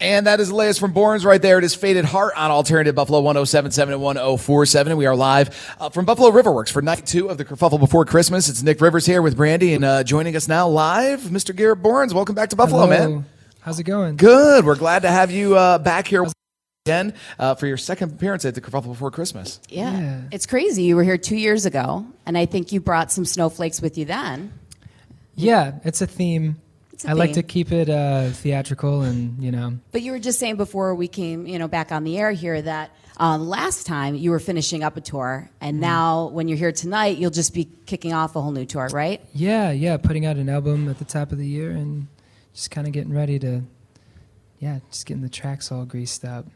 And that is the latest from Borns right there. It is Faded Heart on Alternative Buffalo 1077 and 1047. And we are live uh, from Buffalo Riverworks for night two of the Kerfuffle Before Christmas. It's Nick Rivers here with Brandy and uh, joining us now live, Mr. Garrett Borns. Welcome back to Buffalo, Hello. man. How's it going? Good. We're glad to have you uh, back here again uh, for your second appearance at the Kerfuffle Before Christmas. Yeah. Yeah. It's crazy. You were here two years ago, and I think you brought some snowflakes with you then. Yeah, it's a theme. It's I like to keep it uh, theatrical and, you know. But you were just saying before we came, you know, back on the air here that um, last time you were finishing up a tour, and Mm-hmm. now when you're here tonight, you'll just be kicking off a whole new tour, right? Yeah, yeah, putting out an album at the top of the year and just kind of getting ready to, yeah, just getting the tracks all greased up.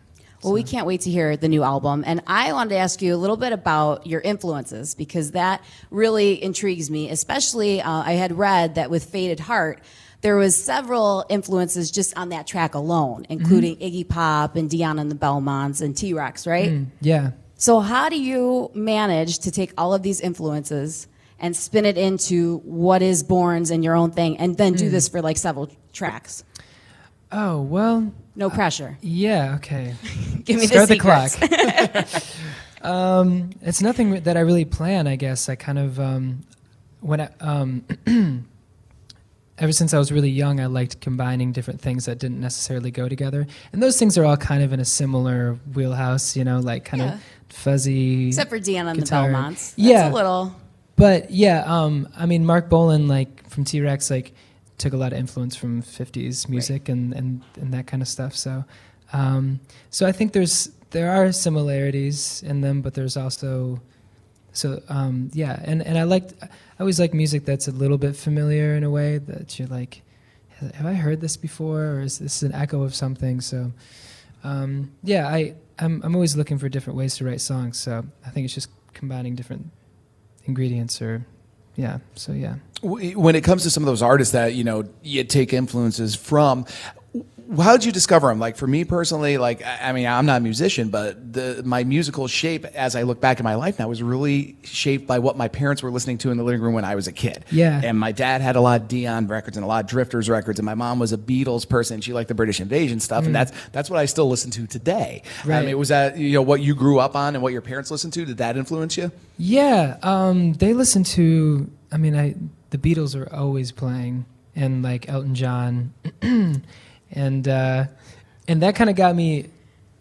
Well, we can't wait to hear the new album. And I wanted to ask you a little bit about your influences because that really intrigues me. Especially, uh, I had read that with Faded Heart, there was several influences just on that track alone, including Iggy Pop and Dion and the Belmonts and T Rex, right? Yeah. So, how do you manage to take all of these influences and spin it into what is Borns and your own thing, and then do this for like several tracks? Oh, well, No pressure. yeah, okay. Give me Start the, the clock. um, it's nothing that I really plan, I guess. I kind of, um, when I, um, ever since I was really young, I liked combining different things that didn't necessarily go together. And those things are all kind of in a similar wheelhouse, you know, like kind Yeah. of fuzzy. Except for Dion and the Belmonts. That's Yeah. a little. But yeah, um, I mean, Marc Bolan, like from T Rex, like took a lot of influence from '50s music and, and and that kind of stuff. So, um, so I think there's there are similarities in them, but there's also so um, yeah, and and I liked I always like music that's a little bit familiar in a way that you're like, have I heard this before, or is this an echo of something? So, um, yeah, I I'm I'm always looking for different ways to write songs. So I think it's just combining different ingredients or yeah so yeah When it comes to some of those artists that, you know, you take influences from, how did you discover them? Like for me personally, like I mean, I'm not a musician, but the my musical shape, as I look back in my life now, was really shaped by what my parents were listening to in the living room when I was a kid. Yeah. And my dad had a lot of Dion records and a lot of Drifters records, and my mom was a Beatles person. She liked the British Invasion stuff, and that's that's what I still listen to today. Right. I Mm. Mean, was that you know what you grew up on and what your parents listened to? Did that influence you? yeah um they listened to i mean i the beatles are always playing and like elton john and uh and that kind of got me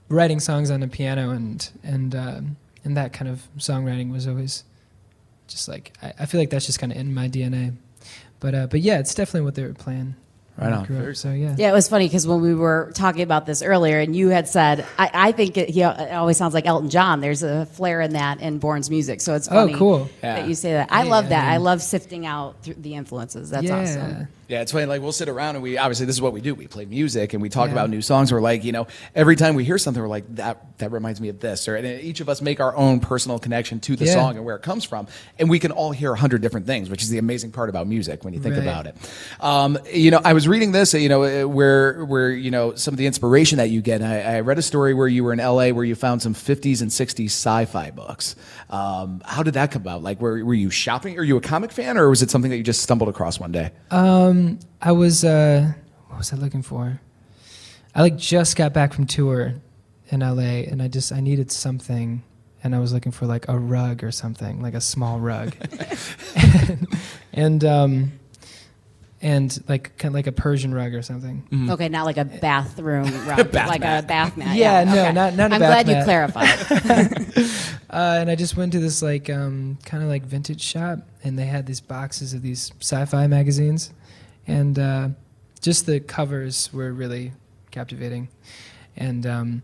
writing songs on the piano and and um and that kind of songwriting was always just like i, I feel like that's just kind of in my dna but uh but yeah it's definitely what they were playing Right on. up, so yeah Yeah, it was funny because when we were talking about this earlier, and you had said, I, I think it, he, it always sounds like Elton John. There's a flair in that in Borns' music. So it's Oh, cool. that Yeah. you say that. I Yeah, love that. I mean- love sifting out through the influences. That's yeah awesome. Yeah, it's funny. Like we'll sit around and we obviously this is what we do. We play music and we talk Yeah. about new songs. We're like, you know, every time we hear something, we're like, that that reminds me of this, or and each of us make our own personal connection to the Yeah. song and where it comes from, and we can all hear a hundred different things, which is the amazing part about music when you think Right. about it. Um, you know, I was reading this, you know, uh, where where you know some of the inspiration that you get. I, I read a story where you were in L.A. where you found some 50s and 60s sci-fi books. Um, how did that come about? Like, were were you shopping? Are you a comic fan, or was it something that you just stumbled across one day? Um, I was uh, what was I looking for? I like just got back from tour in LA, and I just I needed something, and I was looking for like a rug or something, like a small rug, and, and um, and like kind of like a Persian rug or something. Okay, not like a bathroom rug, Bath like mat. a bath mat. Yeah, no, okay. not- not a I'm bath glad you clarified. Uh, and I just went to this like um, kind of like vintage shop, and they had these boxes of these sci-fi magazines, and uh, just the covers were really captivating, and um,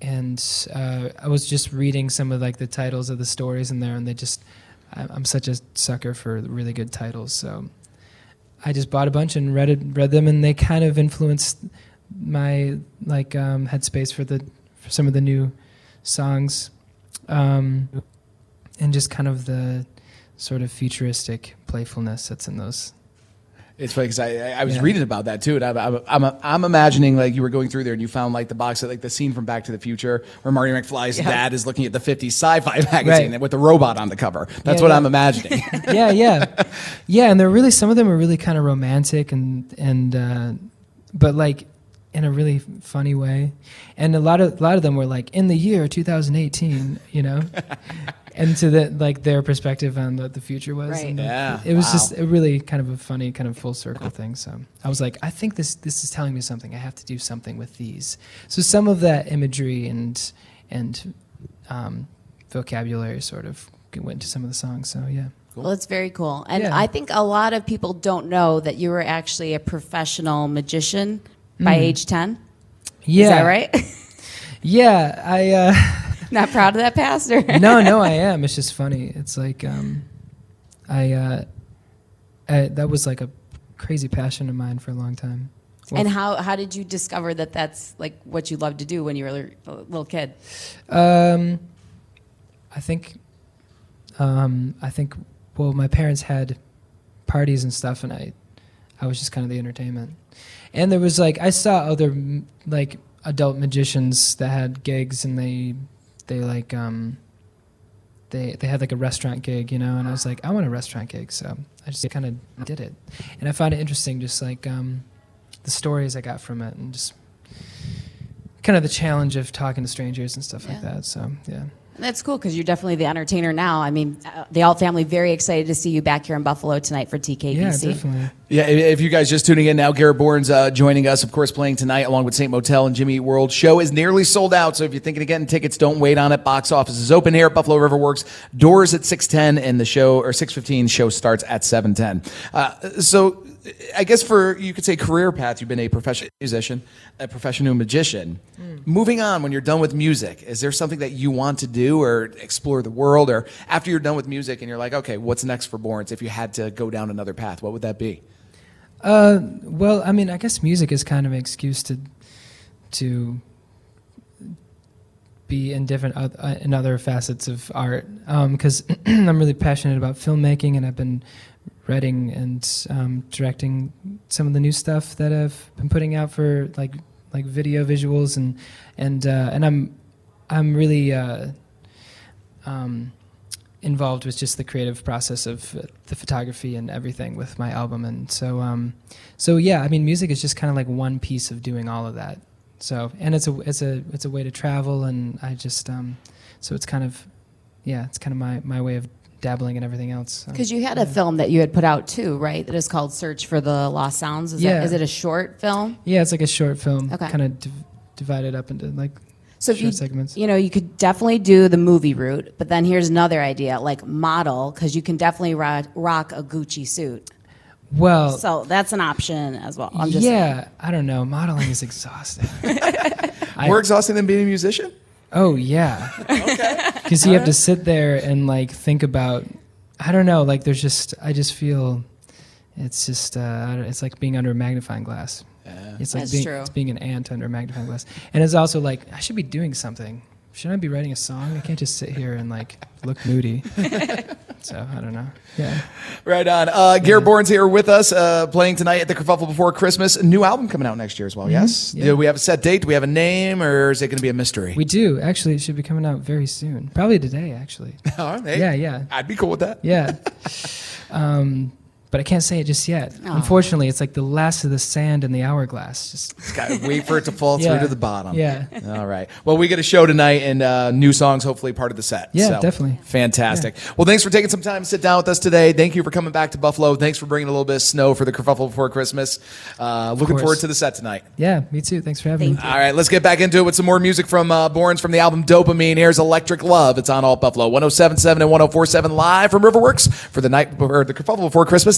and uh, I was just reading some of like the titles of the stories in there, and they just I'm such a sucker for really good titles, so I just bought a bunch and read it, read them, and they kind of influenced my like um, headspace for the for some of the new songs, um, and just kind of the sort of futuristic playfulness that's in those. It's funny because I, I, was Yeah. reading about that too, and I'm, I'm, I'm, I'm imagining like you were going through there and you found like the box, like the scene from Back to the Future where Marty McFly's dad is looking at the 50s sci-fi magazine Right. with the robot on the cover. That's Yeah, what yeah. I'm imagining. yeah, yeah, yeah. And they're really some of them are really kind of romantic and and uh, but like in a really funny way. And a lot of a lot of them were like in the year 2018, you know, and to the like their perspective on what the future was. Right. And Yeah, it was wow. just a really kind of a funny kind of full circle thing. So I was like, I think this this is telling me something. I have to do something with these. So some of that imagery and and um, vocabulary sort of went into some of the songs. So yeah. Well, it's very cool. And Yeah. I think a lot of people don't know that you were actually a professional magician by age 10. Mm. Yeah. Is that right? Yeah, I uh Not proud of that, Pastor? no, no, I am. It's just funny. It's like um I uh I, that was like a crazy passion of mine for a long time. Well, and how, how did you discover that that's like what you loved to do when you were a little kid? Um, I think, um, I think. Well, my parents had parties and stuff, and I, I was just kind of the entertainment. And there was like I saw other like adult magicians that had gigs, and they, they like um. They they had like a restaurant gig, you know, and I was like, I want a restaurant gig, so I just kind of did it, and I found it interesting, just like um, the stories I got from it, and just kind of the challenge of talking to strangers and stuff like that. So yeah. That's cool because you're definitely the entertainer now. I mean, uh, the Alt family very excited to see you back here in Buffalo tonight for TKBC. Yeah, definitely. Yeah, if you guys just tuning in now, Garrett Borns uh, joining us, of course, playing tonight along with St. Motel and Jimmy Eat World. Show is nearly sold out, so if you're thinking of getting tickets, don't wait on it. Box office is open here at Buffalo River Works. Doors at 6:10, and the show or 6:15 show starts at 7:10. Uh, so, I guess for you could say career path, you've been a professional musician, a professional magician. Moving on, when you're done with music, is there something that you want to do or explore the world, or after you're done with music and you're like, okay, what's next for Borns? If you had to go down another path, what would that be? Uh, well, I mean, I guess music is kind of an excuse to to be in different oth- uh, in other facets of art because I'm really passionate about filmmaking and I've been writing and um, directing some of the new stuff that I've been putting out for like like video visuals and and uh, and I'm I'm really uh, um, involved with just the creative process of the photography and everything with my album. And so um so yeah i mean music is just kind of like one piece of doing all of that. So and it's a it's a it's a way to travel and i just um so it's kind of yeah it's kind of my my way of dabbling in everything else so. Because you had a film that you had put out too, right? That is called Search for the Lost Sounds. Is, Yeah. that, is it a short film? yeah it's like a short film Okay. kind of div- divided up into like So if short you, segments you know, you could definitely do the movie route, but then here's another idea, like model, because you can definitely rock, rock a Gucci suit. well So that's an option as well. I'm just yeah i don't know modeling is exhausting I- More exhausting than being a musician? Oh yeah. okay. Because you have to sit there and like think about. I don't know. Like there's just. I just feel. It's just. Uh, it's like being under a magnifying glass. It's like That's being, true. It's being an ant under a magnifying glass, and it's also like I should be doing something. Shouldn't I be writing a song? I can't just sit here and like look moody. so I don't know. Yeah. Right on. Uh, Garrett Borns here with us, uh, playing tonight at the Kerfuffle Before Christmas. A new album coming out next year as well, yes? yeah. Do we have a set date? Do we have a name, or is it going to be a mystery? We do actually. It should be coming out very soon. Probably today, actually. All right, hey, Yeah, yeah. I'd be cool with that. Yeah. Um, but I can't say it just yet. Unfortunately, it's like the last of the sand in the hourglass. Just Just got to wait for it to fall Yeah. through to the bottom. Yeah. All right. Well, we get a show tonight and uh, new songs, hopefully part of the set. Yeah, So, definitely. Fantastic. Well, thanks for taking some time to sit down with us today. Thank you for coming back to Buffalo. Thanks for bringing a little bit of snow for the Kerfuffle Before Christmas. Uh, looking forward to the set tonight. yeah, me too. Thanks for having Thank me. All right, let's get back into it with some more music from uh, Borns from the album Dopamine. Here's Electric Love. It's on Alt Buffalo 1077 and 1047 live from Riverworks for the night or the Kerfuffle before Christmas,